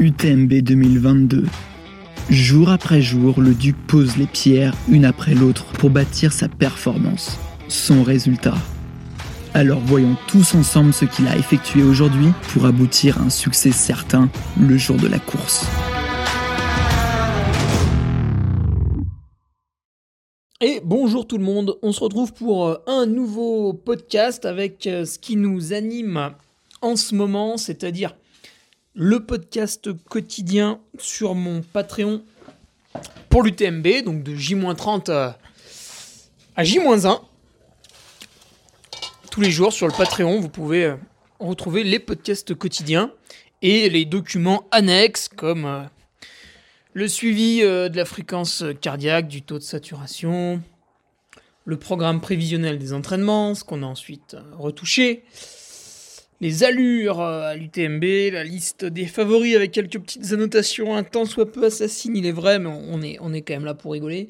UTMB 2022. Jour après jour, le Duc pose les pierres une après l'autre pour bâtir sa performance, son résultat. Alors voyons tous ensemble ce qu'il a effectué aujourd'hui pour aboutir à un succès certain le jour de la course. Et bonjour tout le monde, on se retrouve pour euh, un nouveau podcast avec euh, ce qui nous anime en ce moment, c'est-à-dire le podcast quotidien sur mon Patreon pour l'UTMB, donc de J-30 à, J-1. Tous les jours sur le Patreon, vous pouvez euh, retrouver les podcasts quotidiens et les documents annexes comme euh, le suivi euh, de la fréquence cardiaque, du taux de saturation, le programme prévisionnel des entraînements, ce qu'on a ensuite retouché, les allures euh, à l'UTMB, la liste des favoris avec quelques petites annotations, un temps soit peu assassine, il est vrai, mais on est, on quand même là pour rigoler.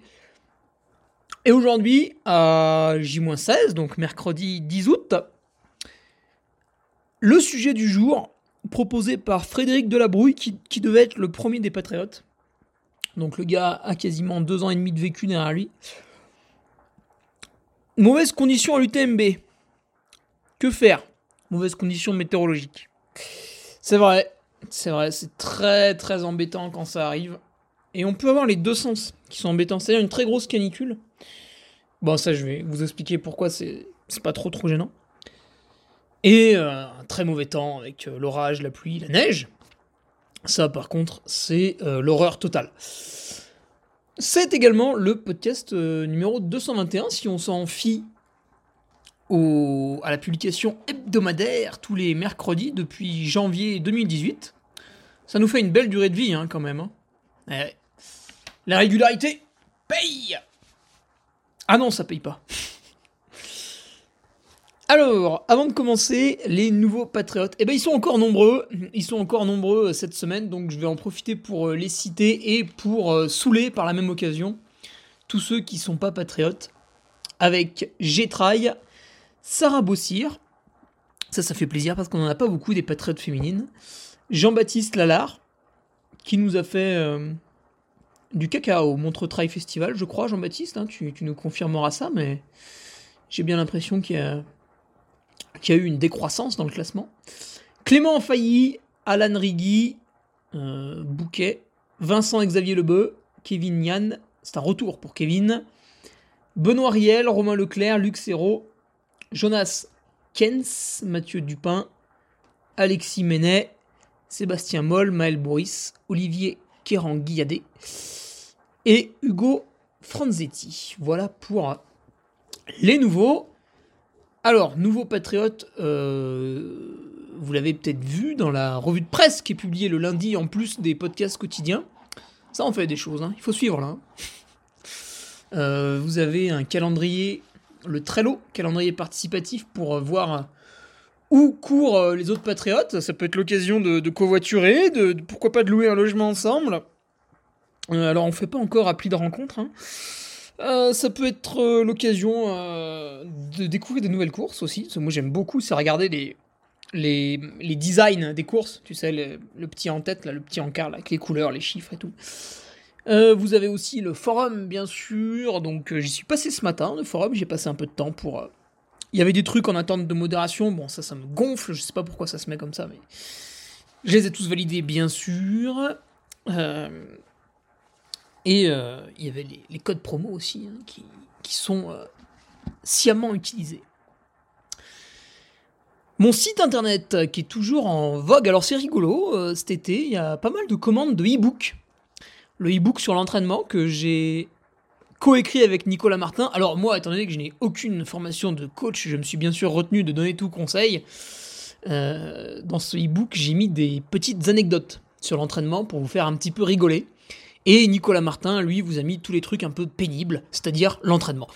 Et aujourd'hui, à J-16, donc mercredi 10 août, le sujet du jour, proposé par Frédéric Delabrouille, qui, qui devait être le premier des Patriotes. Donc le gars a quasiment deux ans et demi de vécu derrière lui. Mauvaise condition à l'UTMB. Que faire? Mauvaise conditions météorologiques. C'est vrai, c'est vrai, c'est très très embêtant quand ça arrive. Et on peut avoir les deux sens qui sont embêtants. C'est-à-dire une très grosse canicule. Bon, ça, je vais vous expliquer pourquoi c'est pas trop trop gênant. Et euh, un très mauvais temps avec euh, l'orage, la pluie, la neige. Ça, par contre, c'est euh, l'horreur totale. C'est également le podcast numéro 221, si on s'en fie à la publication hebdomadaire tous les mercredis depuis janvier 2018. Ça nous fait une belle durée de vie hein, quand même. Hein. Eh la régularité paye Ah non, ça paye pas. Alors, avant de commencer, les nouveaux patriotes, eh ben ils sont encore nombreux, ils sont encore nombreux euh, cette semaine, donc je vais en profiter pour euh, les citer et pour euh, saouler par la même occasion tous ceux qui sont pas patriotes avec Gétraille, Sarah Bossir, ça, ça fait plaisir parce qu'on n'en a pas beaucoup des patriotes féminines. Jean-Baptiste Lalard, qui nous a fait euh, du caca au Montre Trail Festival, je crois, Jean-Baptiste, hein, tu, nous confirmeras ça, mais j'ai bien l'impression qu'il y a eu une décroissance dans le classement. Clément Failly, Alan Rigui, euh, Bouquet, Vincent Xavier Lebeu, Kevin Yann, c'est un retour pour Kevin, Benoît Riel, Romain Leclerc, Luc Serrault, Jonas Kens, Mathieu Dupin, Alexis Menet, Sébastien Moll, Maël Boris, Olivier Kéran-Guilladé et Hugo Franzetti. Voilà pour les nouveaux. Alors, nouveau patriote, euh, vous l'avez peut-être vu dans la revue de presse qui est publiée le lundi en plus des podcasts quotidiens. Ça en fait des choses, hein. il faut suivre là. Hein. Euh, vous avez un calendrier le Trello, calendrier participatif, pour euh, voir euh, où courent euh, les autres patriotes. Ça peut être l'occasion de, covoiturer, de, pourquoi pas de louer un logement ensemble. alors on fait pas encore appli de rencontre. Hein. ça peut être l'occasion de découvrir des nouvelles courses aussi. moi j'aime beaucoup, c'est regarder les, les, designs des courses. Tu sais, le, petit en tête, là, le petit encart, avec les couleurs, les chiffres et tout. Euh, vous avez aussi le forum, bien sûr. Donc, euh, j'y suis passé ce matin, le forum. J'ai passé un peu de temps pour. Euh, il y avait des trucs en attente de modération. Bon, ça, ça me gonfle. Je sais pas pourquoi ça se met comme ça, mais. Je les ai tous validés, bien sûr. Et il y avait les, codes promo aussi, hein, qui, sont sciemment utilisés. Mon site internet qui est toujours en vogue, alors c'est rigolo, cet été, il y a pas mal de commandes de e-book le e-book sur l'entraînement que j'ai coécrit avec Nicolas Martin. Alors moi, étant donné que je n'ai aucune formation de coach, je me suis bien sûr retenu de donner tout conseil. Euh, dans ce e-book, j'ai mis des petites anecdotes sur l'entraînement pour vous faire un petit peu rigoler. Et Nicolas Martin, lui, vous a mis tous les trucs un peu pénibles, c'est-à-dire l'entraînement.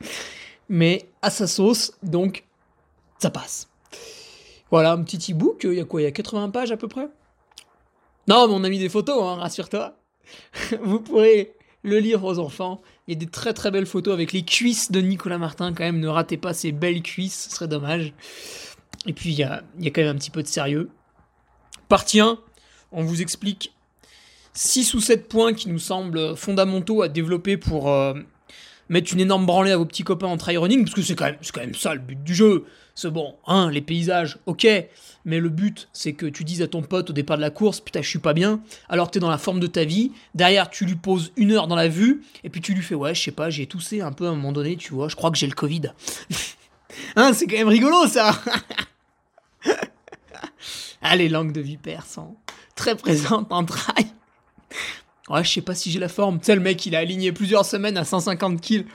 Mais à sa sauce, donc ça passe. Voilà, un petit e-book, il y a quoi Il y a 80 pages à peu près? Non, mais on a mis des photos, hein, rassure-toi. Vous pourrez le lire aux enfants. Il y a des très très belles photos avec les cuisses de Nicolas Martin, quand même. Ne ratez pas ces belles cuisses, ce serait dommage. Et puis il y a, quand même un petit peu de sérieux. Partie 1, On vous explique 6 ou 7 points qui nous semblent fondamentaux à développer pour euh, mettre une énorme branlée à vos petits copains en trail running, parce que c'est quand, même, quand même ça le but du jeu. C'est bon, hein, les paysages, ok, mais le but, c'est que tu dises à ton pote au départ de la course, putain, je suis pas bien, alors t'es dans la forme de ta vie, derrière, tu lui poses une heure dans la vue, et puis tu lui fais, ouais, je sais pas, j'ai toussé un peu à un moment donné, tu vois, je crois que j'ai le Covid. hein, c'est quand même rigolo, ça Ah, les langues de vipère sont très présentes en trail. Ouais, je sais pas si j'ai la forme. Tu sais, le mec, il a aligné plusieurs semaines à 150 kills.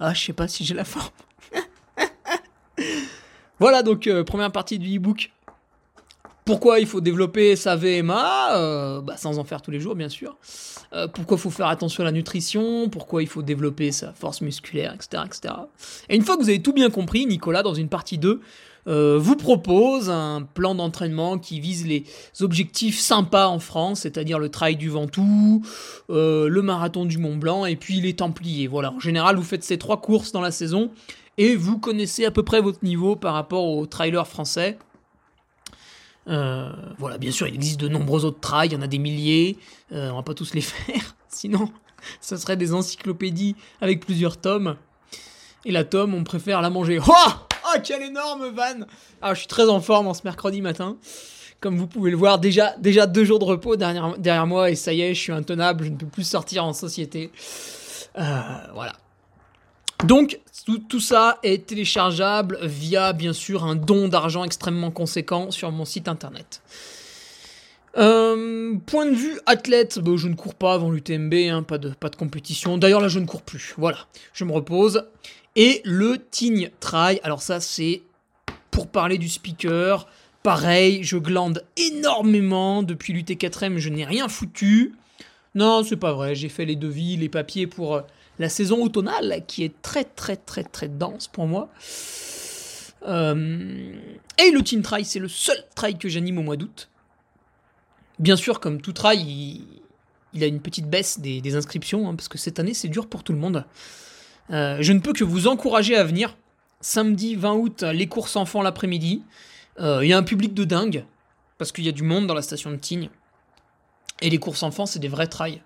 Ah, je sais pas si j'ai la forme. Voilà, donc, euh, première partie du e-book. Pourquoi il faut développer sa VMA euh, bah, Sans en faire tous les jours, bien sûr. Euh, pourquoi il faut faire attention à la nutrition Pourquoi il faut développer sa force musculaire, etc., etc. Et une fois que vous avez tout bien compris, Nicolas, dans une partie 2, euh, vous propose un plan d'entraînement qui vise les objectifs sympas en France, c'est-à-dire le trail du Ventoux, le marathon du Mont Blanc et puis les Templiers. Voilà, en général, vous faites ces trois courses dans la saison et vous connaissez à peu près votre niveau par rapport aux trailers français. Euh, voilà, bien sûr, il existe de nombreux autres trails, il y en a des milliers, on va pas tous les faire, sinon ce serait des encyclopédies avec plusieurs tomes. Et la tome, on préfère la manger. Oh Oh, quelle énorme vanne Ah, je suis très en forme en ce mercredi matin. Comme vous pouvez le voir, déjà, deux jours de repos derrière, derrière moi et ça y est, je suis intenable, je ne peux plus sortir en société. Euh, voilà. Donc, tout, ça est téléchargeable via, bien sûr, un don d'argent extrêmement conséquent sur mon site internet. Euh, point de vue athlète, bah, je ne cours pas avant l'UTMB, hein, pas, de, pas de compétition. D'ailleurs, là, je ne cours plus. Voilà, je me repose. Et le Tign Try, alors ça c'est pour parler du speaker, pareil, je glande énormément depuis l'UT4M, je n'ai rien foutu. Non, c'est pas vrai, j'ai fait les devis, les papiers pour euh, la saison automnale qui est très très très très dense pour moi. Euh, et le Team Try, c'est le seul trail que j'anime au mois d'août. Bien sûr, comme tout trail, il, a une petite baisse des, inscriptions, hein, parce que cette année c'est dur pour tout le monde. Euh, je ne peux que vous encourager à venir. Samedi 20 août, les courses enfants l'après-midi. Euh, il y a un public de dingue, parce qu'il y a du monde dans la station de Tignes. Et les courses enfants, c'est des vrais trails.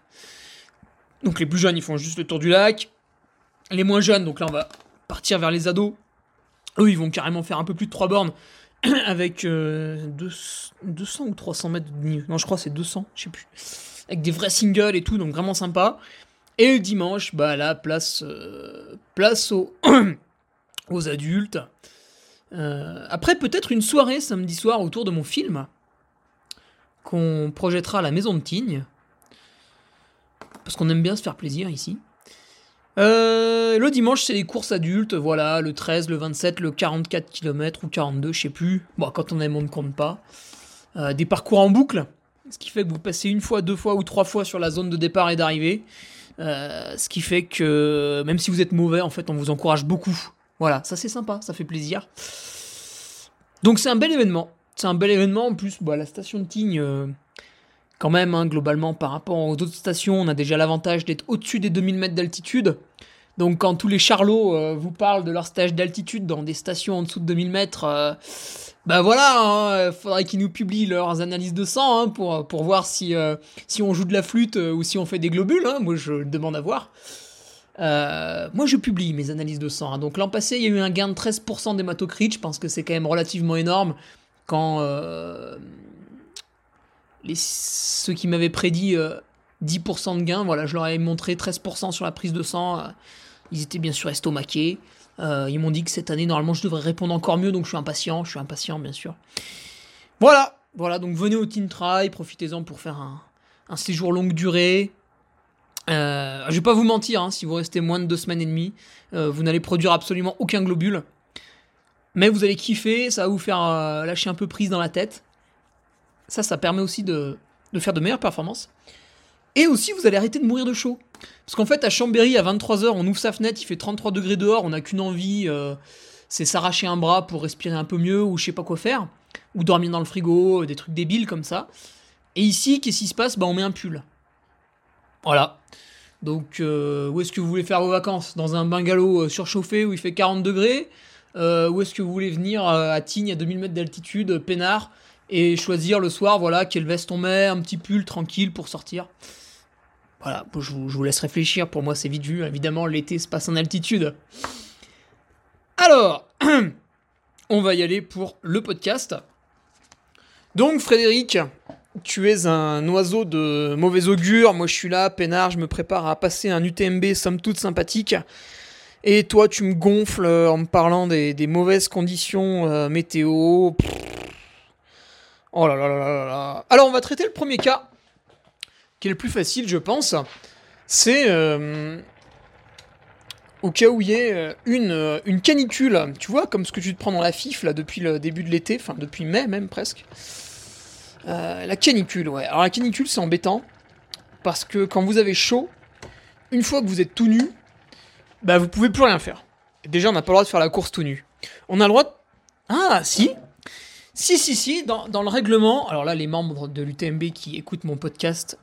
Donc les plus jeunes, ils font juste le tour du lac. Les moins jeunes, donc là on va partir vers les ados. Eux, ils vont carrément faire un peu plus de 3 bornes avec 200 euh, ou 300 mètres de niveau. Non, je crois c'est 200, je sais plus. Avec des vrais singles et tout, donc vraiment sympa. Et dimanche, bah là, place, euh, aux adultes. Euh, après, peut-être une soirée samedi soir autour de mon film qu'on projettera à la maison de Tignes. Parce qu'on aime bien se faire plaisir ici. Euh, le dimanche, c'est les courses adultes, voilà, le 13, le 27, le 44 km ou 42, je sais plus. Bon, quand on aime, on ne compte pas. des parcours en boucle, ce qui fait que vous passez une fois, deux fois ou trois fois sur la zone de départ et d'arrivée. Euh, ce qui fait que même si vous êtes mauvais, en fait, on vous encourage beaucoup. Voilà, ça c'est sympa, ça fait plaisir. Donc c'est un bel événement. C'est un bel événement. En plus, bah, la station de Tignes, euh, quand même, hein, globalement, par rapport aux autres stations, on a déjà l'avantage d'être au-dessus des 2000 mètres d'altitude. Donc quand tous les charlots euh, vous parlent de leur stage d'altitude dans des stations en dessous de 2000 mètres, ben voilà, il hein, faudrait qu'ils nous publient leurs analyses de sang hein, pour, pour voir si, euh, si on joue de la flûte euh, ou si on fait des globules. Hein. Moi, je demande à voir. Euh, moi, je publie mes analyses de sang. Donc l'an passé, il y a eu un gain de 13% d'hématocrit. Je pense que c'est quand même relativement énorme quand ceux qui m'avaient prédit 10% de gain, voilà, je leur avais montré 13% sur la prise de sang. ils étaient bien sûr estomaqués. Euh, ils m'ont dit que cette année, normalement, je devrais répondre encore mieux, donc je suis impatient, je suis impatient, bien sûr. Voilà, voilà, donc venez au Try, profitez-en pour faire un, séjour longue durée. Euh, je vais pas vous mentir, hein, si vous restez moins de deux semaines et demie, euh, vous n'allez produire absolument aucun globule. Mais vous allez kiffer, ça va vous faire euh, lâcher un peu prise dans la tête. Ça, ça permet aussi de, faire de meilleures performances. Et aussi, vous allez arrêter de mourir de chaud. Parce qu'en fait, à Chambéry, à 23h, on ouvre sa fenêtre, il fait 33 degrés dehors, on n'a qu'une envie, euh, c'est s'arracher un bras pour respirer un peu mieux, ou je sais pas quoi faire, ou dormir dans le frigo, euh, des trucs débiles comme ça. Et ici, qu'est-ce qui se passe? Bah, on met un pull. Voilà. Donc, euh, où est-ce que vous voulez faire vos vacances? Dans un bungalow surchauffé où il fait 40 degrés? Où est-ce que vous voulez venir à Tignes, à 2000 mètres d'altitude, peinard? Et choisir le soir, voilà, quelle veste on met, un petit pull tranquille pour sortir. Voilà, je vous, laisse réfléchir, pour moi c'est vite vu, évidemment l'été se passe en altitude. Alors, on va y aller pour le podcast. Donc Frédéric, tu es un oiseau de mauvais augure, moi je suis là, peinard, je me prépare à passer un UTMB somme toute sympathique. Et toi, tu me gonfles en me parlant des, mauvaises conditions euh, météo. Oh là là là là là. Alors, on va traiter le premier cas, qui est le plus facile, je pense. C'est euh, au cas où il y ait euh, une, une canicule, tu vois, comme ce que tu te prends dans la FIF là, depuis le début de l'été, enfin depuis mai même presque. la canicule, ouais. Alors la canicule, c'est embêtant, parce que quand vous avez chaud, une fois que vous êtes tout nu, bah vous pouvez plus rien faire. Déjà, on n'a pas le droit de faire la course tout nu. On a le droit de... Ah, si Si, si, si, dans, dans, le règlement, alors là, les membres de l'UTMB qui écoutent mon podcast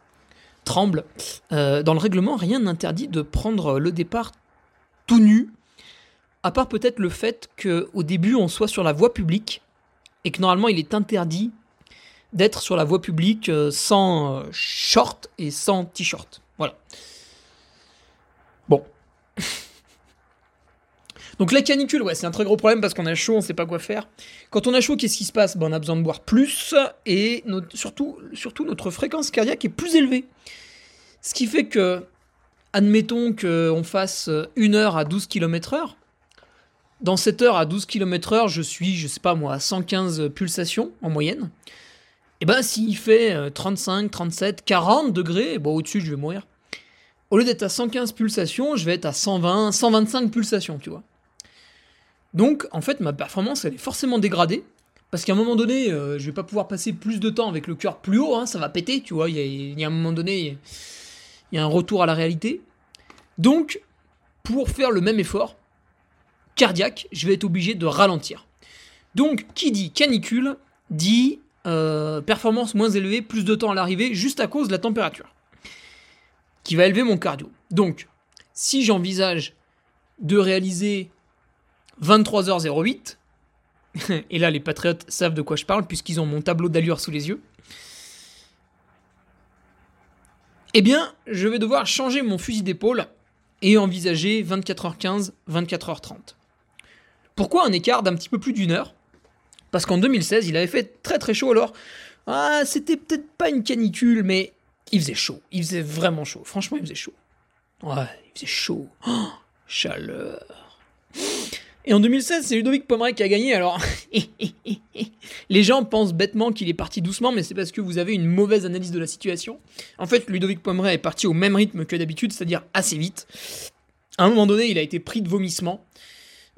tremblent. Euh, dans le règlement, rien n'interdit de prendre le départ tout nu, à part peut-être le fait qu'au début, on soit sur la voie publique, et que normalement, il est interdit d'être sur la voie publique euh, sans euh, short et sans t-shirt. Voilà. Bon. Donc la canicule, ouais, c'est un très gros problème parce qu'on a chaud, on sait pas quoi faire. Quand on a chaud, qu'est-ce qui se passe? Ben, On a besoin de boire plus et surtout, notre fréquence cardiaque est plus élevée. Ce qui fait que, admettons qu'on fasse une heure à 12 km heure. Dans cette heure à 12 km heure, je suis, je sais pas moi, à 115 pulsations en moyenne. Et ben s'il fait 35, 37, 40 degrés, bon au-dessus je vais mourir. Au lieu d'être à 115 pulsations, je vais être à 120, 125 pulsations, tu vois. Donc, en fait, ma performance, elle est forcément dégradée. Parce qu'à un moment donné, euh, je vais pas pouvoir passer plus de temps avec le cœur plus haut, hein, ça va péter, tu vois. Il y, a un moment donné, il y a un retour à la réalité. Donc, pour faire le même effort cardiaque, je vais être obligé de ralentir. Donc, qui dit canicule dit euh, performance moins élevée, plus de temps à l'arrivée, juste à cause de la température, qui va élever mon cardio. Donc, si j'envisage de réaliser 23h08. Et là, les patriotes savent de quoi je parle, puisqu'ils ont mon tableau d'allure sous les yeux. Eh bien, je vais devoir changer mon fusil d'épaule et envisager 24h15, 24h30. Pourquoi un écart d'un petit peu plus d'une heure? Parce qu'en 2016, il avait fait très très chaud alors. Ah, c'était peut-être pas une canicule, mais il faisait chaud. Il faisait vraiment chaud. Franchement, il faisait chaud. Ouais, il faisait chaud. Oh, chaleur. Et en 2016, c'est Ludovic Pomeray qui a gagné. Alors, les gens pensent bêtement qu'il est parti doucement, mais c'est parce que vous avez une mauvaise analyse de la situation. En fait, Ludovic Pomeray est parti au même rythme que d'habitude, c'est-à-dire assez vite. À un moment donné, il a été pris de vomissement.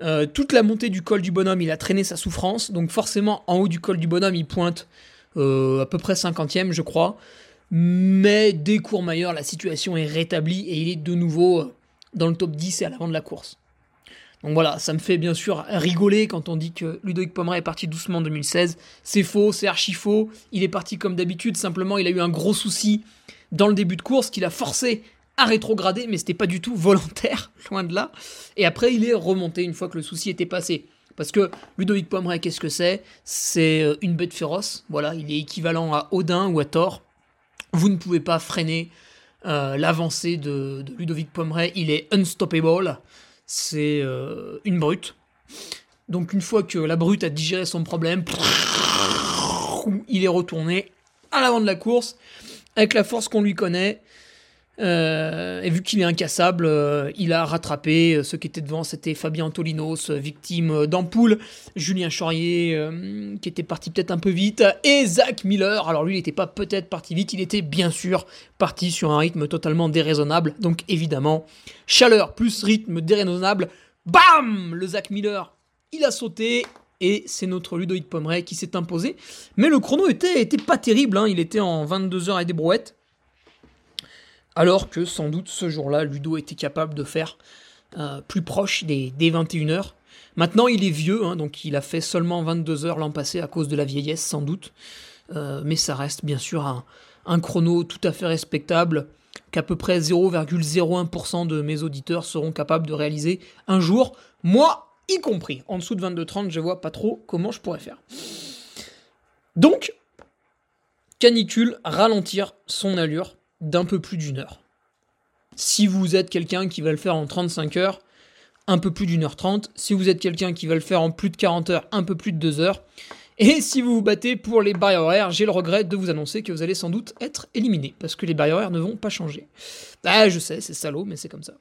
Euh, toute la montée du col du bonhomme, il a traîné sa souffrance. Donc forcément, en haut du col du bonhomme, il pointe euh, à peu près 50e, je crois. Mais dès Courmayeur, la situation est rétablie et il est de nouveau euh, dans le top 10 et à l'avant de la course. Donc voilà, ça me fait bien sûr rigoler quand on dit que Ludovic Pomeray est parti doucement en 2016. C'est faux, c'est archi faux. Il est parti comme d'habitude, simplement il a eu un gros souci dans le début de course qui l'a forcé à rétrograder, mais c'était pas du tout volontaire, loin de là. Et après, il est remonté une fois que le souci était passé. Parce que Ludovic Pomeray, qu'est-ce que c'est? C'est euh, une bête féroce. Voilà, il est équivalent à Odin ou à Thor. Vous ne pouvez pas freiner euh, l'avancée de, de, Ludovic Pomeray. Il est unstoppable c'est euh, une brute. Donc une fois que la brute a digéré son problème, il est retourné à l'avant de la course avec la force qu'on lui connaît. Euh, et vu qu'il est incassable, euh, il a rattrapé. Ceux qui étaient devant, c'était Fabien Antolinos, victime d'ampoule, Julien Chaurier, qui était parti peut-être un peu vite, et Zach Miller. Alors lui, il n'était pas peut-être parti vite, il était bien sûr parti sur un rythme totalement déraisonnable. Donc évidemment, chaleur plus rythme déraisonnable, bam Le Zach Miller, il a sauté. Et c'est notre Ludovic Pomeray qui s'est imposé. Mais le chrono était, était pas terrible, hein. il était en 22 heures et des brouettes alors que sans doute ce jour-là, Ludo était capable de faire euh, plus proche des, 21 heures. Maintenant, il est vieux, hein, donc il a fait seulement 22 heures l'an passé à cause de la vieillesse, sans doute. Euh, mais ça reste bien sûr un, un chrono tout à fait respectable qu'à peu près 0,01% de mes auditeurs seront capables de réaliser un jour, moi y compris. En dessous de 22,30, je vois pas trop comment je pourrais faire. Donc, canicule, ralentir son allure d'un peu plus d'une heure. Si vous êtes quelqu'un qui va le faire en 35 heures, un peu plus d'une heure trente. Si vous êtes quelqu'un qui va le faire en plus de 40 heures, un peu plus de 2 heures. Et si vous vous battez pour les barrières horaires, j'ai le regret de vous annoncer que vous allez sans doute être éliminé, parce que les barrières ne vont pas changer. Ah, je sais, c'est salaud, mais c'est comme ça.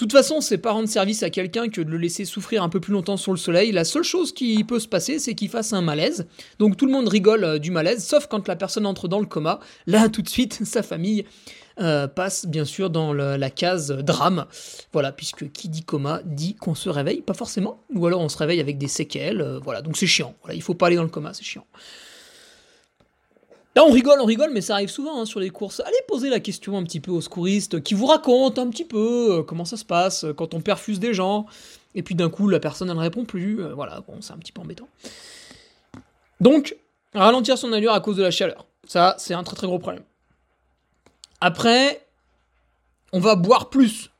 De toute façon, c'est pas rendre service à quelqu'un que de le laisser souffrir un peu plus longtemps sur le soleil. La seule chose qui peut se passer, c'est qu'il fasse un malaise. Donc tout le monde rigole euh, du malaise, sauf quand la personne entre dans le coma. Là, tout de suite, sa famille euh, passe bien sûr dans la case drame. Voilà, puisque qui dit coma dit qu'on se réveille, pas forcément. Ou alors on se réveille avec des séquelles. Euh, voilà, donc c'est chiant. Il faut pas aller dans le coma, c'est chiant. Là, on rigole, on rigole, mais ça arrive souvent hein, sur les courses. Allez poser la question un petit peu aux secouristes qui vous racontent un petit peu euh, comment ça se passe euh, quand on perfuse des gens. Et puis d'un coup, la personne ne répond plus. Euh, voilà, bon, c'est un petit peu embêtant. Donc, ralentir son allure à cause de la chaleur. Ça, c'est un très très gros problème. Après, on va boire plus.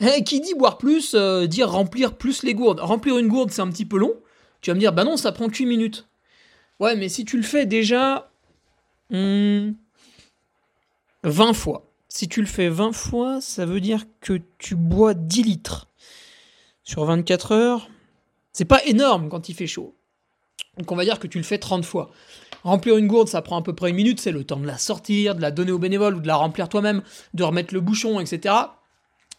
Eh, qui dit boire plus, dire remplir plus les gourdes. Remplir une gourde, c'est un petit peu long. Tu vas me dire, bah non, ça prend 8 minutes. Ouais, mais si tu le fais déjà 20 hmm. fois. Si tu le fais 20 fois, ça veut dire que tu bois 10 litres sur 24 heures. C'est pas énorme quand il fait chaud. Donc on va dire que tu le fais 30 fois. Remplir une gourde, ça prend à peu près une minute, c'est le temps de la sortir, de la donner au bénévole ou de la remplir toi-même, de remettre le bouchon, etc.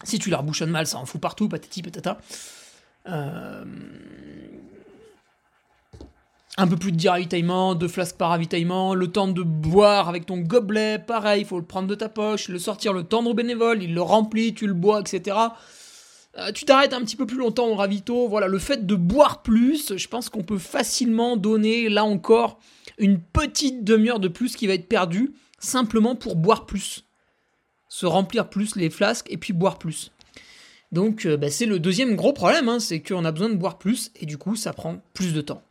Si tu la rebouchonnes mal, ça en fout partout, patati patata. Euh, un peu plus de ravitaillement, deux flasques par ravitaillement, le temps de boire avec ton gobelet, pareil, il faut le prendre de ta poche, le sortir, le tendre au bénévole, il le remplit, tu le bois, etc. Euh, tu t'arrêtes un petit peu plus longtemps au ravito, voilà, le fait de boire plus, je pense qu'on peut facilement donner, là encore, une petite demi-heure de plus qui va être perdue, simplement pour boire plus. Se remplir plus les flasques et puis boire plus. Donc euh, bah, c'est le deuxième gros problème, hein, c'est qu'on a besoin de boire plus et du coup ça prend plus de temps.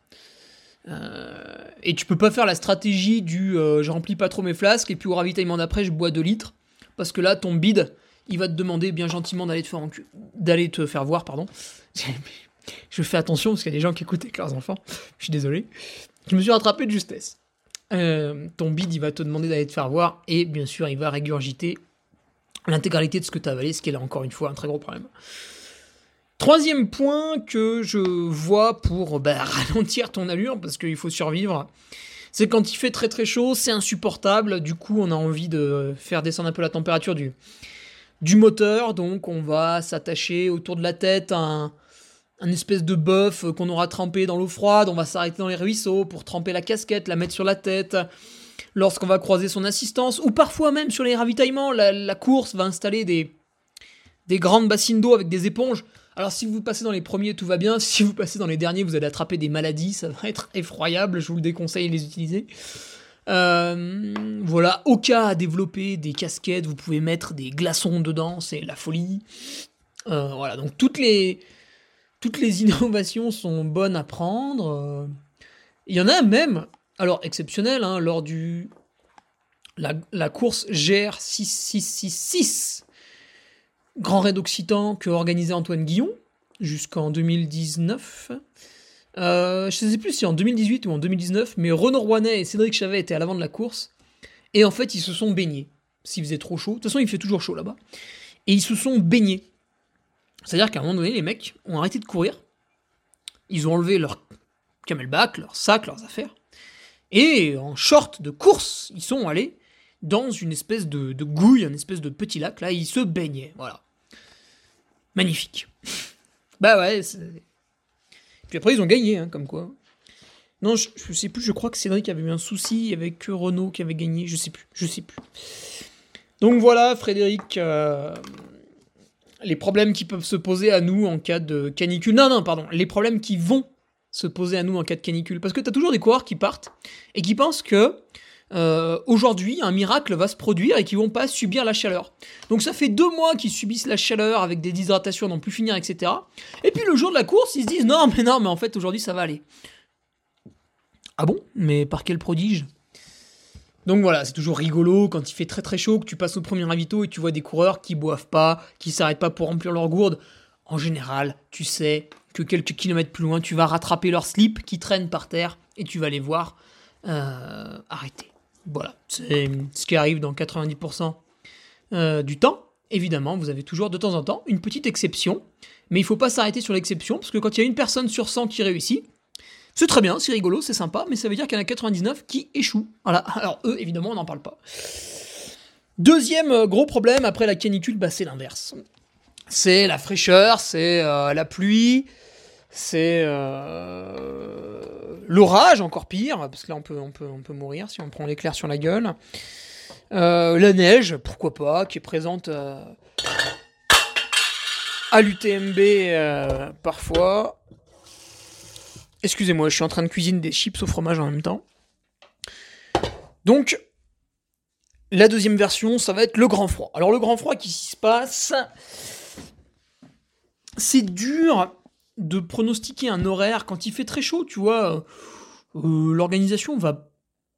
Euh, et tu peux pas faire la stratégie du euh, je remplis pas trop mes flasques et puis au ravitaillement d'après je bois 2 litres parce que là ton bide il va te demander bien gentiment d'aller te faire voir pardon. je fais attention parce qu'il y a des gens qui écoutent avec leurs enfants. Je suis désolé. Je me suis rattrapé de justesse. Euh, ton bide il va te demander d'aller te faire voir et bien sûr il va régurgiter l'intégralité de ce que tu as avalé, ce qui est là encore une fois un très gros problème. Troisième point que je vois pour bah, ralentir ton allure, parce qu'il faut survivre, c'est quand il fait très très chaud, c'est insupportable, du coup on a envie de faire descendre un peu la température du, moteur, donc on va s'attacher autour de la tête un, espèce de bœuf qu'on aura trempé dans l'eau froide, on va s'arrêter dans les ruisseaux pour tremper la casquette, la mettre sur la tête, lorsqu'on va croiser son assistance, ou parfois même sur les ravitaillements, la, course va installer des grandes bassines d'eau avec des éponges. Alors si vous passez dans les premiers, tout va bien. Si vous passez dans les derniers, vous allez attraper des maladies. Ça va être effroyable. Je vous le déconseille de les utiliser. Euh, voilà, au cas à développer des casquettes, vous pouvez mettre des glaçons dedans, c'est la folie. Euh, voilà, donc toutes les, toutes les innovations sont bonnes à prendre. Il y en a même, alors exceptionnel, hein, lors du la, la course GR6666 Grand Raid Occitan que organisait Antoine Guillon jusqu'en 2019. Euh, je ne sais plus si en 2018 ou en 2019, mais Renaud Rouanet et Cédric Chavet étaient à l'avant de la course. Et en fait, ils se sont baignés. S'il faisait trop chaud. De toute façon, il fait toujours chaud là-bas. Et ils se sont baignés. C'est-à-dire qu'à un moment donné, les mecs ont arrêté de courir. Ils ont enlevé leur camelback, leur sac, leurs affaires. Et en short de course, ils sont allés dans une espèce de, gouille, un espèce de petit lac. Là, ils se baignaient. Voilà. Magnifique. bah ouais. Puis après, ils ont gagné, hein, comme quoi. Non, je, je, sais plus, je crois que Cédric avait eu un souci avec Renault qui avait gagné, je sais plus, je sais plus. Donc voilà, Frédéric, euh, les problèmes qui peuvent se poser à nous en cas de canicule. Non, non, pardon, les problèmes qui vont se poser à nous en cas de canicule. Parce que tu as toujours des coureurs qui partent et qui pensent que euh, aujourd'hui, un miracle va se produire et qu'ils vont pas subir la chaleur. Donc ça fait deux mois qu'ils subissent la chaleur avec des déshydratations, n'en plus finir, etc. Et puis le jour de la course, ils se disent non, mais non, mais en fait aujourd'hui ça va aller. Ah bon? Mais par quel prodige? Donc voilà, c'est toujours rigolo quand il fait très très chaud, que tu passes au premier ravito et tu vois des coureurs qui boivent pas, qui s'arrêtent pas pour remplir leur gourde. En général, tu sais que quelques kilomètres plus loin, tu vas rattraper leur slip qui traîne par terre et tu vas les voir euh, arrêter. Voilà, c'est ce qui arrive dans 90% euh, du temps. Évidemment, vous avez toujours de temps en temps une petite exception, mais il faut pas s'arrêter sur l'exception, parce que quand il y a une personne sur 100 qui réussit, c'est très bien, c'est rigolo, c'est sympa, mais ça veut dire qu'il y en a 99 qui échouent. Voilà, alors eux, évidemment, on n'en parle pas. Deuxième euh, gros problème après la canicule, bah, c'est l'inverse. C'est la fraîcheur, c'est euh, la pluie, c'est euh, l'orage, encore pire, parce que là on peut, on peut, on peut mourir si on prend l'éclair sur la gueule. Euh, la neige, pourquoi pas, qui est présente euh, à l'UTMB parfois. Excusez-moi, je suis en train de cuisiner des chips au fromage en même temps. Donc, la deuxième version, ça va être le grand froid. Alors le grand froid, qui se passe? C'est dur de pronostiquer un horaire quand il fait très chaud, tu vois. Euh, L'organisation va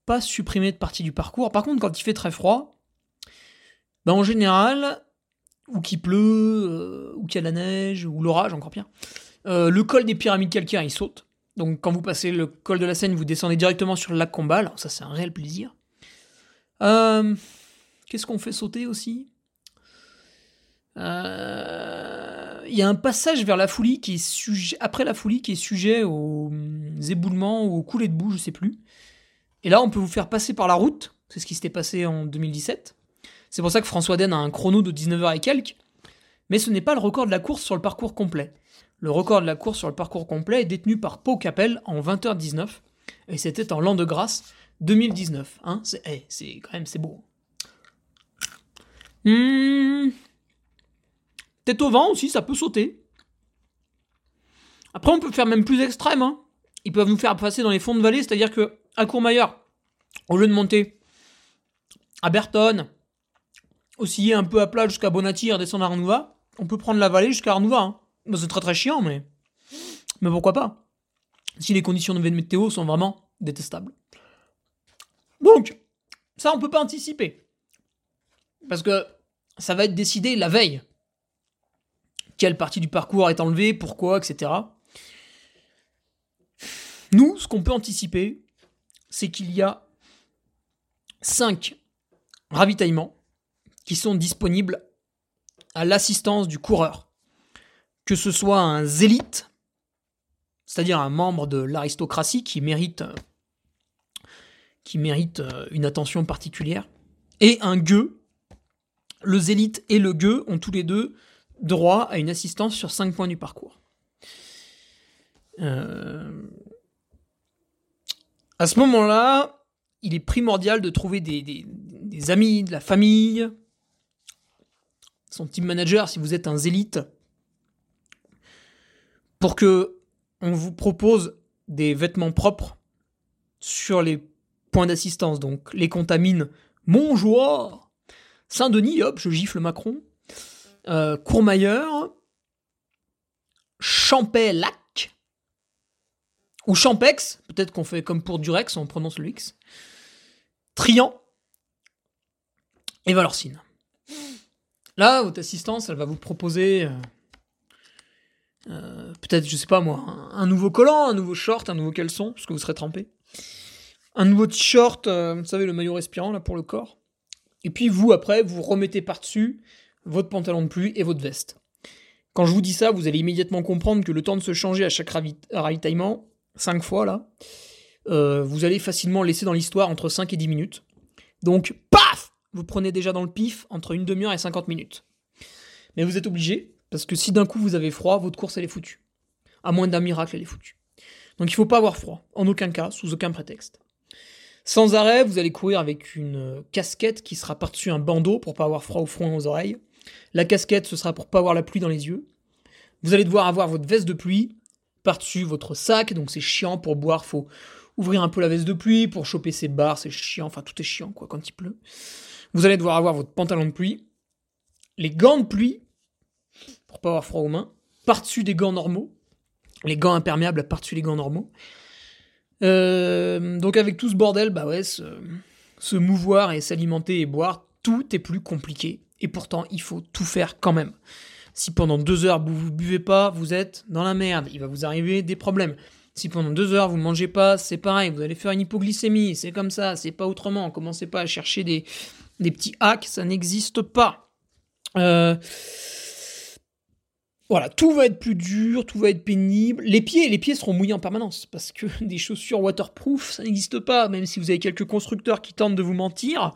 pas supprimer de partie du parcours. Par contre, quand il fait très froid, ben en général, ou qu'il pleut, euh, ou qu'il y a de la neige, ou l'orage, encore pire, euh, le col des pyramides calcaires, il saute. Donc quand vous passez le col de la Seine, vous descendez directement sur le lac Combal. Ça, c'est un réel plaisir. Qu'est-ce qu'on fait sauter aussi? Il y a un passage vers la Foulie qui est sujet, après la Foulie qui est sujet aux hum, éboulements ou aux coulées de boue, je sais plus. Et là, on peut vous faire passer par la route. C'est ce qui s'était passé en 2017. C'est pour ça que François Den a un chrono de 19h et quelques. Mais ce n'est pas le record de la course sur le parcours complet. Le record de la course sur le parcours complet est détenu par Pau Capel en 20h19. Et c'était en l'an de grâce 2019. Hein c'est eh, c'est- quand même c'est beau. Hmm. Au vent aussi, ça peut sauter. Après, on peut faire même plus extrême. hein. Ils peuvent nous faire passer dans les fonds de vallée, c'est-à-dire que à Courmayeur, au lieu de monter à Berton, osciller un peu à plat jusqu'à Bonatti et redescendre à Arnouva, on peut prendre la vallée jusqu'à Arnouva. hein. C'est très très chiant, mais mais pourquoi pas? Si les conditions de météo sont vraiment détestables. Donc, ça, on peut pas anticiper. Parce que ça va être décidé la veille. Quelle partie du parcours est enlevée, pourquoi, etc. Nous, ce qu'on peut anticiper, c'est qu'il y a 5 ravitaillements qui sont disponibles à l'assistance du coureur. Que ce soit un zélite, c'est-à-dire un membre de l'aristocratie qui mérite, qui mérite euh, une attention particulière, et un gueux. Le zélite et le gueux ont tous les deux droit à une assistance sur 5 points du parcours. Euh, À ce moment-là, il est primordial de trouver des, amis, de la famille, son team manager si vous êtes un zélite, pour que on vous propose des vêtements propres sur les points d'assistance. Donc les contamines Montjoie, Saint-Denis, hop, je gifle Macron, euh, Courmayeur, Champais-Lac, ou Champex, peut-être qu'on fait comme pour Durex, on prononce le X, Trian, et Valorcine. Là, votre assistance, elle va vous proposer euh, euh, peut-être, je sais pas moi, un, un nouveau collant, un nouveau short, un nouveau caleçon, parce que vous serez trempé. Un nouveau t-shirt, euh, vous savez, le maillot respirant là pour le corps. Et puis vous, après, vous remettez par-dessus votre pantalon de pluie et votre veste. Quand je vous dis ça, vous allez immédiatement comprendre que le temps de se changer à chaque ravi- ravitaillement, 5 fois là, euh, vous allez facilement laisser dans l'histoire entre 5 et 10 minutes. Donc, paf Vous prenez déjà dans le pif entre une demi-heure et 50 minutes. Mais vous êtes obligé, parce que si d'un coup vous avez froid, votre course elle est foutue. À moins d'un miracle, elle est foutue. Donc il faut pas avoir froid, en aucun cas, sous aucun prétexte. Sans arrêt, vous allez courir avec une euh, casquette qui sera par-dessus un bandeau pour pas avoir froid au front et aux oreilles. La casquette, ce sera pour pas avoir la pluie dans les yeux. Vous allez devoir avoir votre veste de pluie par-dessus votre sac, donc c'est chiant pour boire, faut ouvrir un peu la veste de pluie pour choper ses barres, c'est chiant, enfin tout est chiant quoi quand il pleut. Vous allez devoir avoir votre pantalon de pluie, les gants de pluie pour pas avoir froid aux mains, par-dessus des gants normaux, les gants imperméables par-dessus les gants normaux. Euh, donc avec tout ce bordel, bah ouais, se, se mouvoir et s'alimenter et boire, tout est plus compliqué. Et pourtant, il faut tout faire quand même. Si pendant deux heures vous ne buvez pas, vous êtes dans la merde. Il va vous arriver des problèmes. Si pendant deux heures vous ne mangez pas, c'est pareil, vous allez faire une hypoglycémie. C'est comme ça, c'est pas autrement. Commencez pas à chercher des, petits hacks, ça n'existe pas. Euh, voilà, tout va être plus dur, tout va être pénible. Les pieds, les pieds seront mouillés en permanence parce que des chaussures waterproof, ça n'existe pas. Même si vous avez quelques constructeurs qui tentent de vous mentir,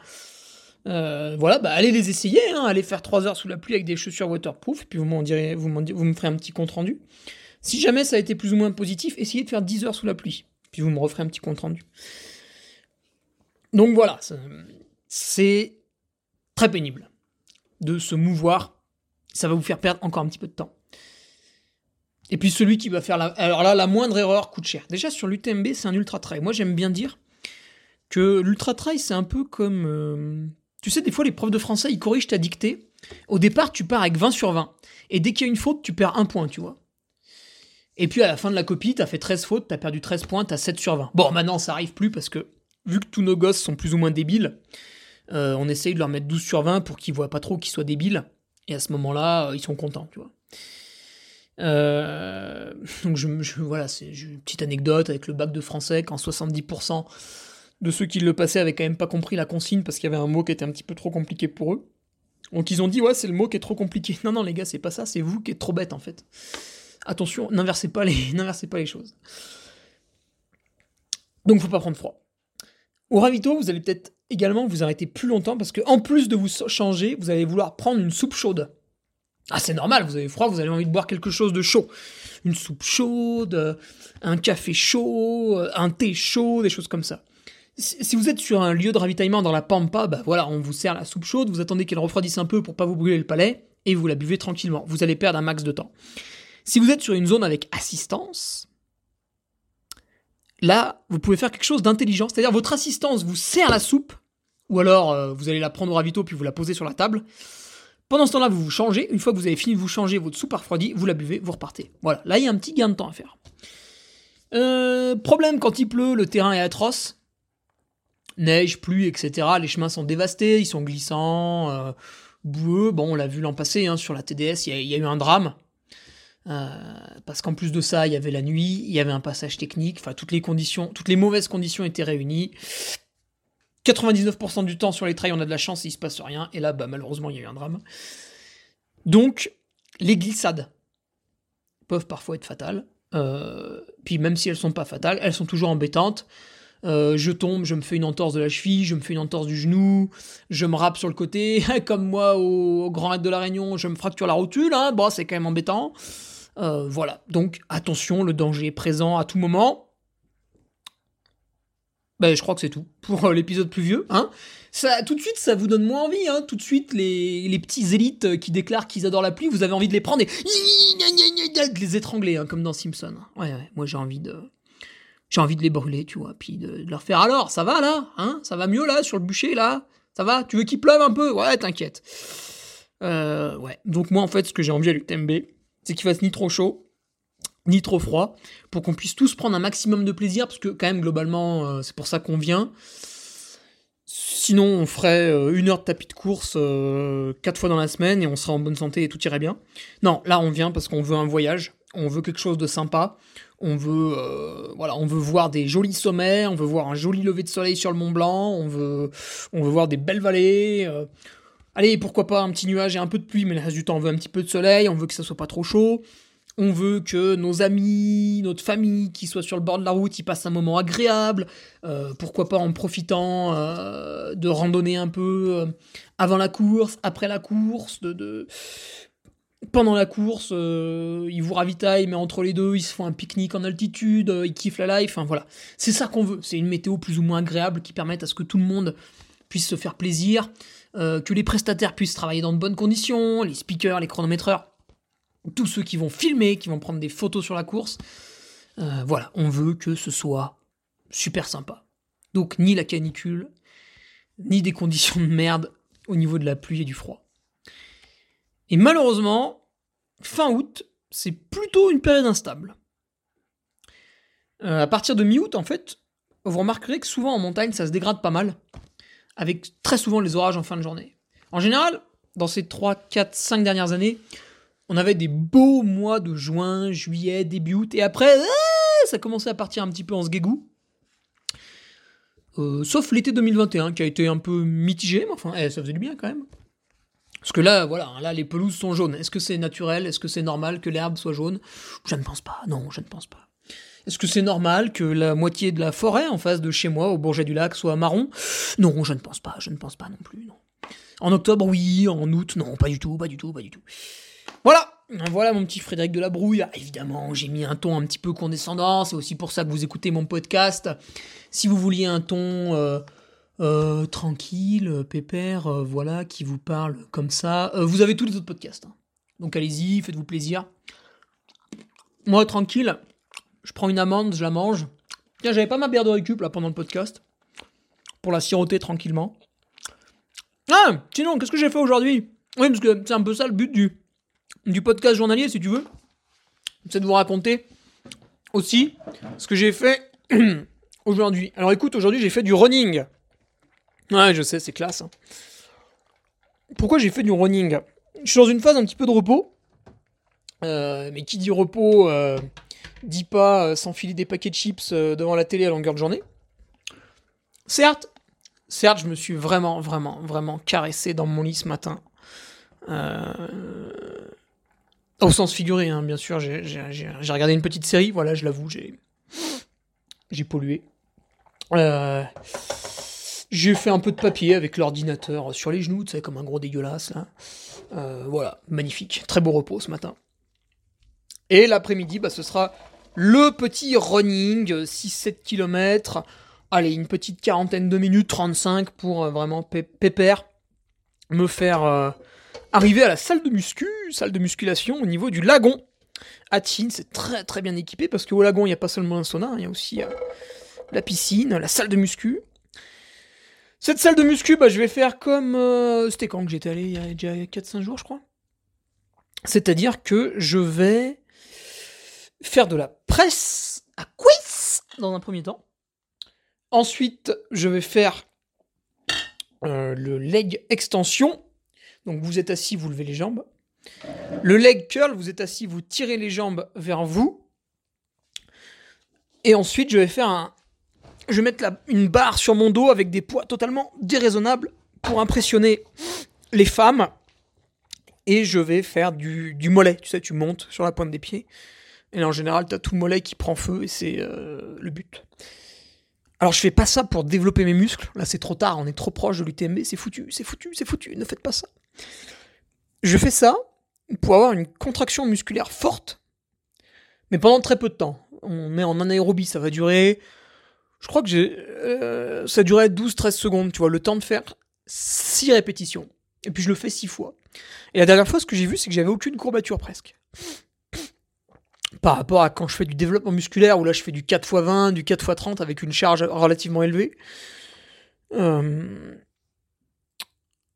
euh, voilà, bah allez les essayer, hein, allez faire 3 heures sous la pluie avec des chaussures waterproof, puis vous me ferez un petit compte rendu. Si jamais ça a été plus ou moins positif, essayez de faire 10 heures sous la pluie, puis vous me referez un petit compte rendu. Donc voilà, c'est très pénible de se mouvoir. Ça va vous faire perdre encore un petit peu de temps. Et puis celui qui va faire la... Alors là, la moindre erreur coûte cher. Déjà sur l'UTMB, c'est un ultra trail. Moi, j'aime bien dire que l'ultra trail, c'est un peu comme... Euh, tu sais, des fois, les profs de français, ils corrigent ta dictée. Au départ, tu pars avec 20 sur 20. Et dès qu'il y a une faute, tu perds un point, tu vois. Et puis à la fin de la copie, t'as fait 13 fautes, t'as perdu 13 points, t'as 7 sur 20. Bon, maintenant, ça arrive plus parce que, vu que tous nos gosses sont plus ou moins débiles, euh, on essaye de leur mettre 12 sur 20 pour qu'ils voient pas trop qu'ils soient débiles. Et à ce moment-là, euh, ils sont contents, tu vois. Euh, donc je, voilà, c'est une petite anecdote avec le bac de français quand 70% de ceux qui le passaient avaient quand même pas compris la consigne parce qu'il y avait un mot qui était un petit peu trop compliqué pour eux. Donc ils ont dit ouais c'est le mot qui est trop compliqué. Non non les gars c'est pas ça, c'est vous qui êtes trop bête en fait. Attention, n'inversez pas les, pas les choses. Donc faut pas prendre froid. Au ravito, vous allez peut-être également vous arrêter plus longtemps parce que en plus de vous changer, vous allez vouloir prendre une soupe chaude. Ah, c'est normal, vous avez froid, vous avez envie de boire quelque chose de chaud. Une soupe chaude, un café chaud, un thé chaud, des choses comme ça. Si vous êtes sur un lieu de ravitaillement dans la pampa, bah voilà, on vous sert la soupe chaude, vous attendez qu'elle refroidisse un peu pour pas vous brûler le palais, et vous la buvez tranquillement. Vous allez perdre un max de temps. Si vous êtes sur une zone avec assistance, là, vous pouvez faire quelque chose d'intelligent. C'est-à-dire, votre assistance vous sert la soupe, ou alors euh, vous allez la prendre au ravito puis vous la posez sur la table. Pendant ce temps-là, vous vous changez. Une fois que vous avez fini de vous changer, votre soupe a refroidi, vous la buvez, vous repartez. Voilà, là, il y a un petit gain de temps à faire. Euh, problème quand il pleut, le terrain est atroce. Neige, pluie, etc. Les chemins sont dévastés, ils sont glissants, euh, boueux. Bon, on l'a vu l'an passé hein, sur la TDS, il y, a eu un drame. Euh, parce qu'en plus de ça, il y avait la nuit, il y avait un passage technique, enfin toutes les conditions, toutes les mauvaises conditions étaient réunies. 99% du temps sur les trails, on a de la chance, il se passe rien. Et là, bah, malheureusement, il y a eu un drame. Donc, les glissades peuvent parfois être fatales. Euh, puis même si elles sont pas fatales, elles sont toujours embêtantes. Euh, je tombe, je me fais une entorse de la cheville, je me fais une entorse du genou, je me rappe sur le côté, comme moi au, Grand Raid de la Réunion, je me fracture la rotule, hein. c'est quand même embêtant. Euh, voilà, donc attention, le danger est présent à tout moment. Ben, je crois que c'est tout pour euh, l'épisode plus vieux. Hein. Ça, tout de suite, ça vous donne moins envie. Hein. Tout de suite, les, les petits élites qui déclarent qu'ils adorent la pluie, vous avez envie de les prendre et de les étrangler, hein, comme dans Simpson. Moi j'ai envie de. J'ai envie de les brûler, tu vois, puis de, leur faire alors, ça va là hein Ça va mieux là, sur le bûcher là Ça va Tu veux qu'il pleuve un peu Ouais, t'inquiète. Euh, ouais, donc moi en fait, ce que j'ai envie à l'UTMB, c'est qu'il fasse ni trop chaud, ni trop froid, pour qu'on puisse tous prendre un maximum de plaisir, parce que quand même globalement euh, c'est pour ça qu'on vient. Sinon on ferait euh, une heure de tapis de course quatre fois dans la semaine et on serait en bonne santé et tout irait bien. Non, là on vient parce qu'on veut un voyage, on veut quelque chose de sympa, on veut voilà, on veut voir des jolis sommets, on veut voir un joli lever de soleil sur le Mont Blanc, on veut voir des belles vallées. Allez, pourquoi pas un petit nuage et un peu de pluie, mais le reste du temps on veut un petit peu de soleil, on veut que ça soit pas trop chaud. On veut que nos amis, notre famille qui soit sur le bord de la route, ils passent un moment agréable. Euh, pourquoi pas en profitant euh, de randonner un peu euh, avant la course, après la course, de, pendant la course, ils vous ravitaillent, mais entre les deux, ils se font un pique-nique en altitude, ils kiffent la life. Enfin voilà, c'est ça qu'on veut. C'est une météo plus ou moins agréable qui permette à ce que tout le monde puisse se faire plaisir, que les prestataires puissent travailler dans de bonnes conditions, les speakers, les chronométreurs tous ceux qui vont filmer, qui vont prendre des photos sur la course. Euh, voilà, on veut que ce soit super sympa. Donc ni la canicule, ni des conditions de merde au niveau de la pluie et du froid. Et malheureusement, fin août, c'est plutôt une période instable. Euh, à partir de mi-août, en fait, vous remarquerez que souvent en montagne, ça se dégrade pas mal, avec très souvent les orages en fin de journée. En général, dans ces 3, 4, 5 dernières années, On avait des beaux mois de juin, juillet, début août, et après, ah, ça commençait à partir un petit peu en sgégou. Euh, sauf l'été 2021 qui a été un peu mitigé, mais enfin, eh, ça faisait du bien quand même. Parce que là, voilà, là, les pelouses sont jaunes. Est-ce que c'est naturel? Est-ce que c'est normal que l'herbe soit jaune? Je ne pense pas. Non, je ne pense pas. Est-ce que c'est normal que la moitié de la forêt en face de chez moi, au Bourget du Lac, soit marron? Non, je ne pense pas. Je ne pense pas non plus. Non. En octobre, oui. En août, non, pas du tout, pas du tout, pas du tout. Voilà voilà mon petit Frédéric de la Brouille. évidemment, j'ai mis un ton un petit peu condescendant. C'est aussi pour ça que vous écoutez mon podcast. Si vous vouliez un ton euh, euh, tranquille, pépère, euh, voilà, qui vous parle comme ça, vous avez tous les autres podcasts. Hein. Donc allez-y, faites-vous plaisir. Moi, tranquille, je prends une amande, je la mange. Tiens, j'avais pas ma bière de récup là pendant le podcast. Pour la siroter tranquillement. Ah, sinon, qu'est-ce que j'ai fait aujourd'hui? Oui, parce que c'est un peu ça le but du, du podcast journalier, si tu veux. C'est de vous raconter aussi ce que j'ai fait aujourd'hui. Alors écoute, aujourd'hui j'ai fait du running. Ouais, je sais, c'est classe. Hein. Pourquoi j'ai fait du running? Je suis dans une phase un petit peu de repos. Euh, mais qui dit repos euh, dit pas euh, s'enfiler des paquets de chips devant la télé à longueur de journée. Certes, certes, je me suis vraiment, vraiment, vraiment caressé dans mon lit ce matin. Au sens figuré, hein, bien sûr. J'ai regardé une petite série, voilà, je l'avoue, j'ai j'ai pollué. J'ai fait un peu de papier avec l'ordinateur sur les genoux, tu sais, comme un gros dégueulasse. Euh, voilà, magnifique. Très beau repos ce matin. Et l'après-midi, bah, ce sera le petit running, 6-7 km. Allez, une petite quarantaine de minutes, 35 pour euh, vraiment pépère. Me faire Arrivé à la salle de muscu, salle de musculation au niveau du lagon. À c'est très très bien équipé parce qu'au lagon, il n'y a pas seulement un sauna, il y a aussi euh, la piscine, la salle de muscu. Cette salle de muscu, bah, je vais faire comme. Euh, c'était quand que j'étais allé Il y a déjà 4-5 jours, je crois. C'est-à-dire que je vais faire de la presse à cuisse dans un premier temps. Ensuite, je vais faire euh, le leg extension donc vous êtes assis, vous levez les jambes. Le leg curl, vous êtes assis, vous tirez les jambes vers vous. Et ensuite, je vais faire un. Je vais mettre une barre sur mon dos avec des poids totalement déraisonnables pour impressionner les femmes. Et je vais faire du, mollet. Tu sais, tu montes sur la pointe des pieds. Et là, en général, tu as tout le mollet qui prend feu et c'est euh, le but. Alors je fais pas ça pour développer mes muscles. Là c'est trop tard, on est trop proche de l'UTMB, c'est foutu, c'est foutu, c'est foutu, ne faites pas ça. Je fais ça pour avoir une contraction musculaire forte, mais pendant très peu de temps. On est en anaérobie, ça va durer. Je crois que j'ai. Euh, ça durait 12-13 secondes, tu vois, le temps de faire 6 répétitions. Et puis je le fais 6 fois. Et la dernière fois, ce que j'ai vu, c'est que j'avais aucune courbature presque par rapport à quand je fais du développement musculaire, où là je fais du 4 x 20, du 4 x 30 avec une charge relativement élevée. Euh,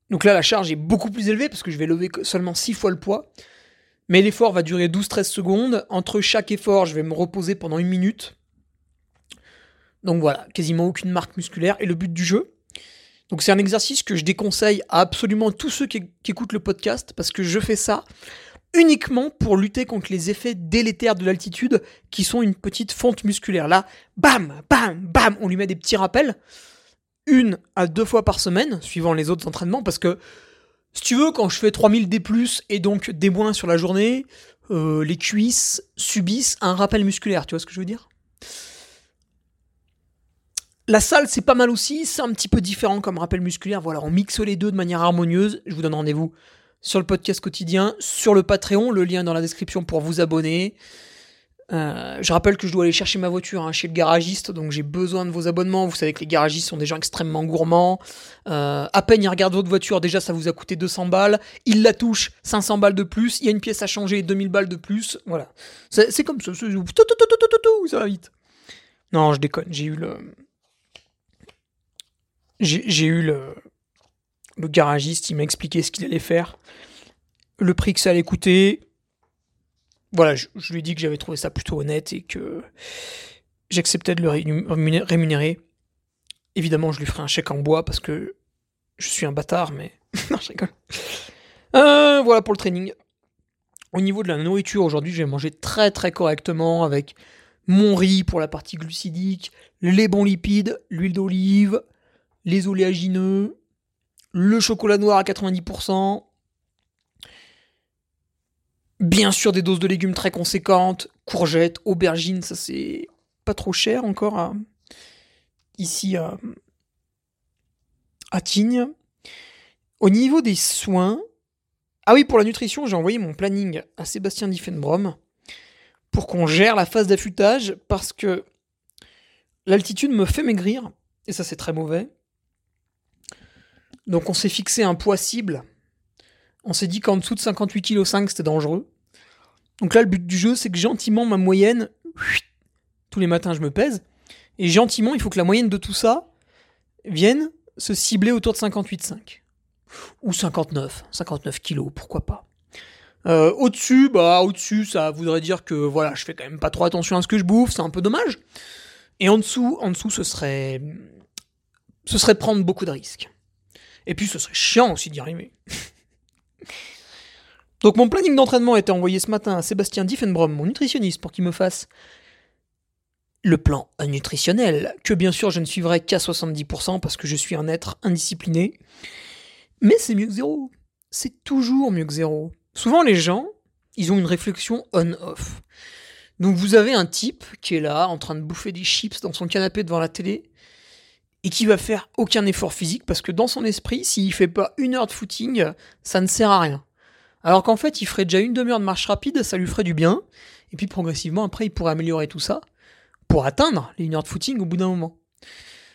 donc là, la charge est beaucoup plus élevée parce que je vais lever seulement 6 fois le poids. Mais l'effort va durer 12-13 secondes. Entre chaque effort, je vais me reposer pendant une minute. Donc voilà, quasiment aucune marque musculaire. Et le but du jeu, donc c'est un exercice que je déconseille à absolument tous ceux qui, écoutent le podcast parce que je fais ça uniquement pour lutter contre les effets délétères de l'altitude qui sont une petite fonte musculaire. Là, bam, bam, bam, on lui met des petits rappels, une à deux fois par semaine, suivant les autres entraînements, parce que si tu veux, quand je fais 3000 D+, et donc des moins sur la journée, euh, les cuisses subissent un rappel musculaire, tu vois ce que je veux dire? La salle, c'est pas mal aussi, c'est un petit peu différent comme rappel musculaire. Voilà, on mixe les deux de manière harmonieuse. Je vous donne rendez-vous sur le podcast quotidien, sur le Patreon, le lien dans la description pour vous abonner. Euh, je rappelle que je dois aller chercher ma voiture hein, chez le garagiste, donc j'ai besoin de vos abonnements. Vous savez que les garagistes sont des gens extrêmement gourmands. Euh, à peine ils regardent votre voiture, déjà ça vous a coûté 200 balles. Ils la touchent, 500 balles de plus. Il y a une pièce à changer, 2000 balles de plus. Voilà. C'est comme ça. Ça va vite. Non, je déconne. J'ai eu le. J'ai eu le le garagiste, il m'a expliqué ce qu'il allait faire, le prix que ça allait coûter. Voilà, je, lui ai dit que j'avais trouvé ça plutôt honnête et que j'acceptais de le rémunérer. Évidemment, je lui ferai un chèque en bois parce que je suis un bâtard, mais. non, je rigole. Euh, voilà pour le training. Au niveau de la nourriture, aujourd'hui, j'ai mangé très très correctement avec mon riz pour la partie glucidique, les bons lipides, l'huile d'olive, les oléagineux, le chocolat noir à 90%, bien sûr des doses de légumes très conséquentes, courgettes, aubergines, ça c'est pas trop cher encore ici à, à Tignes. Au niveau des soins, ah oui, pour la nutrition, j'ai envoyé mon planning à Sébastien Diffenbrom pour qu'on gère la phase d'affûtage parce que l'altitude me fait maigrir et ça c'est très mauvais. Donc on s'est fixé un poids cible. On s'est dit qu'en dessous de 58 kg c'était dangereux. Donc là le but du jeu c'est que gentiment ma moyenne tous les matins je me pèse et gentiment il faut que la moyenne de tout ça vienne se cibler autour de 58,5 ou 59, 59 kilos, pourquoi pas. Euh, au-dessus, bah au-dessus, ça voudrait dire que voilà, je fais quand même pas trop attention à ce que je bouffe, c'est un peu dommage. Et en dessous, en dessous, ce serait, ce serait prendre beaucoup de risques. Et puis, ce serait chiant aussi d'y arriver. Donc, mon planning d'entraînement a été envoyé ce matin à Sébastien Diffenbrom, mon nutritionniste, pour qu'il me fasse le plan nutritionnel, que bien sûr je ne suivrai qu'à 70% parce que je suis un être indiscipliné. Mais c'est mieux que zéro. C'est toujours mieux que zéro. Souvent, les gens, ils ont une réflexion on-off. Donc, vous avez un type qui est là, en train de bouffer des chips dans son canapé devant la télé, et qui va faire aucun effort physique parce que dans son esprit, s'il fait pas une heure de footing, ça ne sert à rien. Alors qu'en fait, il ferait déjà une demi-heure de marche rapide, ça lui ferait du bien, et puis progressivement, après, il pourrait améliorer tout ça pour atteindre les une heure de footing au bout d'un moment.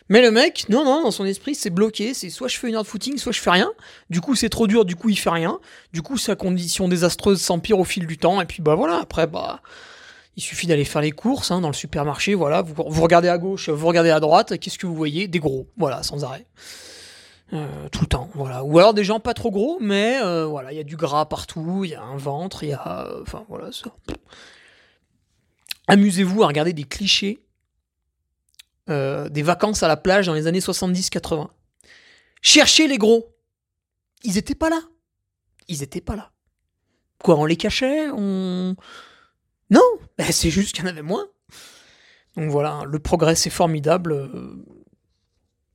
Mais le mec, non, non, dans son esprit, c'est bloqué. C'est soit je fais une heure de footing, soit je fais rien. Du coup, c'est trop dur, du coup, il fait rien. Du coup, sa condition désastreuse s'empire au fil du temps. Et puis, bah voilà, après, bah. Il suffit d'aller faire les courses hein, dans le supermarché, voilà, vous, regardez à gauche, vous regardez à droite, qu'est-ce que vous voyez? Des gros, voilà, sans arrêt. Euh, tout le temps, voilà. Ou alors des gens pas trop gros, mais euh, voilà, il y a du gras partout, il y a un ventre, il y a... Euh, enfin, voilà, ça. Amusez-vous à regarder des clichés des vacances à la plage dans les années 70-80. Cherchez les gros. Ils étaient pas là. Ils étaient pas là. Quoi, on les cachait? On. Non ben, C'est juste qu'il y en avait moins. Donc voilà, le progrès c'est formidable, euh,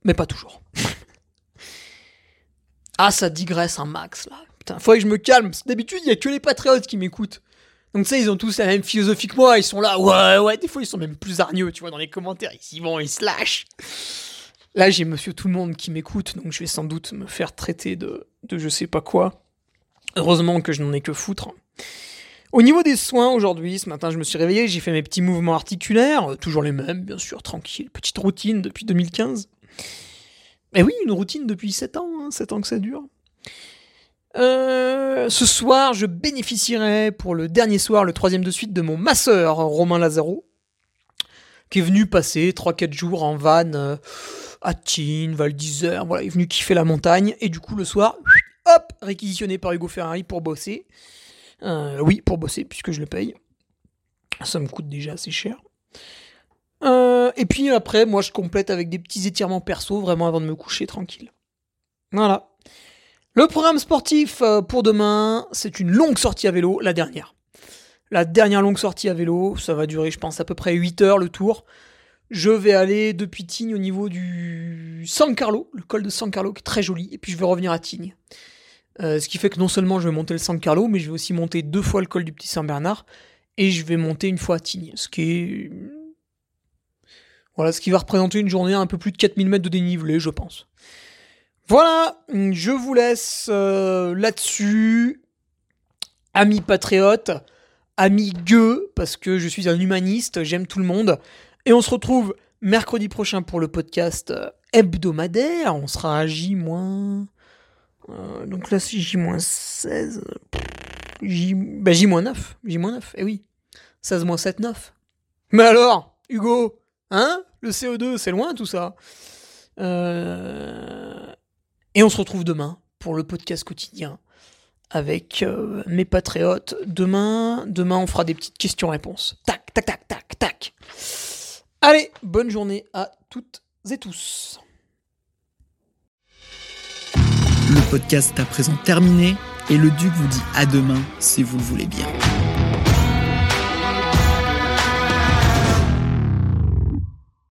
mais pas toujours. ah, ça digresse un max là. Putain, faut que je me calme. D'habitude, il y a que les patriotes qui m'écoutent. Donc ça, ils ont tous la même philosophie que moi, ils sont là, ouais, ouais, des fois ils sont même plus hargneux, tu vois, dans les commentaires, ils y vont, ils se lâchent. Là, j'ai monsieur tout le monde qui m'écoute, donc je vais sans doute me faire traiter de, de je sais pas quoi. Heureusement que je n'en ai que foutre. Au niveau des soins, aujourd'hui, ce matin, je me suis réveillé, j'ai fait mes petits mouvements articulaires, euh, toujours les mêmes, bien sûr, tranquille, petite routine depuis 2015. Mais oui, une routine depuis 7 ans, hein, 7 ans que ça dure. Euh, ce soir, je bénéficierai pour le dernier soir, le troisième de suite, de mon masseur Romain Lazaro, qui est venu passer 3-4 jours en van euh, à Tignes, Val d'Isère. Voilà, il est venu kiffer la montagne. Et du coup, le soir, hop, réquisitionné par Hugo Ferrari pour bosser. Euh, oui, pour bosser, puisque je le paye. Ça me coûte déjà assez cher. et puis après, moi, je complète avec des petits étirements perso, vraiment avant de me coucher tranquille. Voilà. Le programme sportif euh, pour demain, c'est une longue sortie à vélo, la dernière. La dernière longue sortie à vélo, ça va durer, je pense, à peu près 8 heures le tour. Je vais aller depuis Tignes au niveau du San Carlo, le col de San Carlo qui est très joli, et puis je vais revenir à Tignes. Euh, ce qui fait que non seulement je vais monter le San Carlo, mais je vais aussi monter deux fois le col du Petit Saint-Bernard, et je vais monter une fois à Tignes, ce qui est... Voilà, ce qui va représenter une journée à un peu plus de 4000 mètres de dénivelé, je pense. Voilà, je vous laisse euh, là-dessus. Amis patriotes, amis gueux, parce que je suis un humaniste, j'aime tout le monde. Et on se retrouve mercredi prochain pour le podcast euh, hebdomadaire. On sera à J-. Euh, donc là, c'est J-16. J... Bah, J-9. J-9, eh oui. 16 7, 9. Mais alors, Hugo, hein Le CO2, c'est loin tout ça. Euh... Et on se retrouve demain pour le podcast quotidien avec euh, mes patriotes. Demain, demain, on fera des petites questions-réponses. Tac, tac, tac, tac, tac. Allez, bonne journée à toutes et tous. Podcast est à présent terminé. Et le duc vous dit à demain si vous le voulez bien.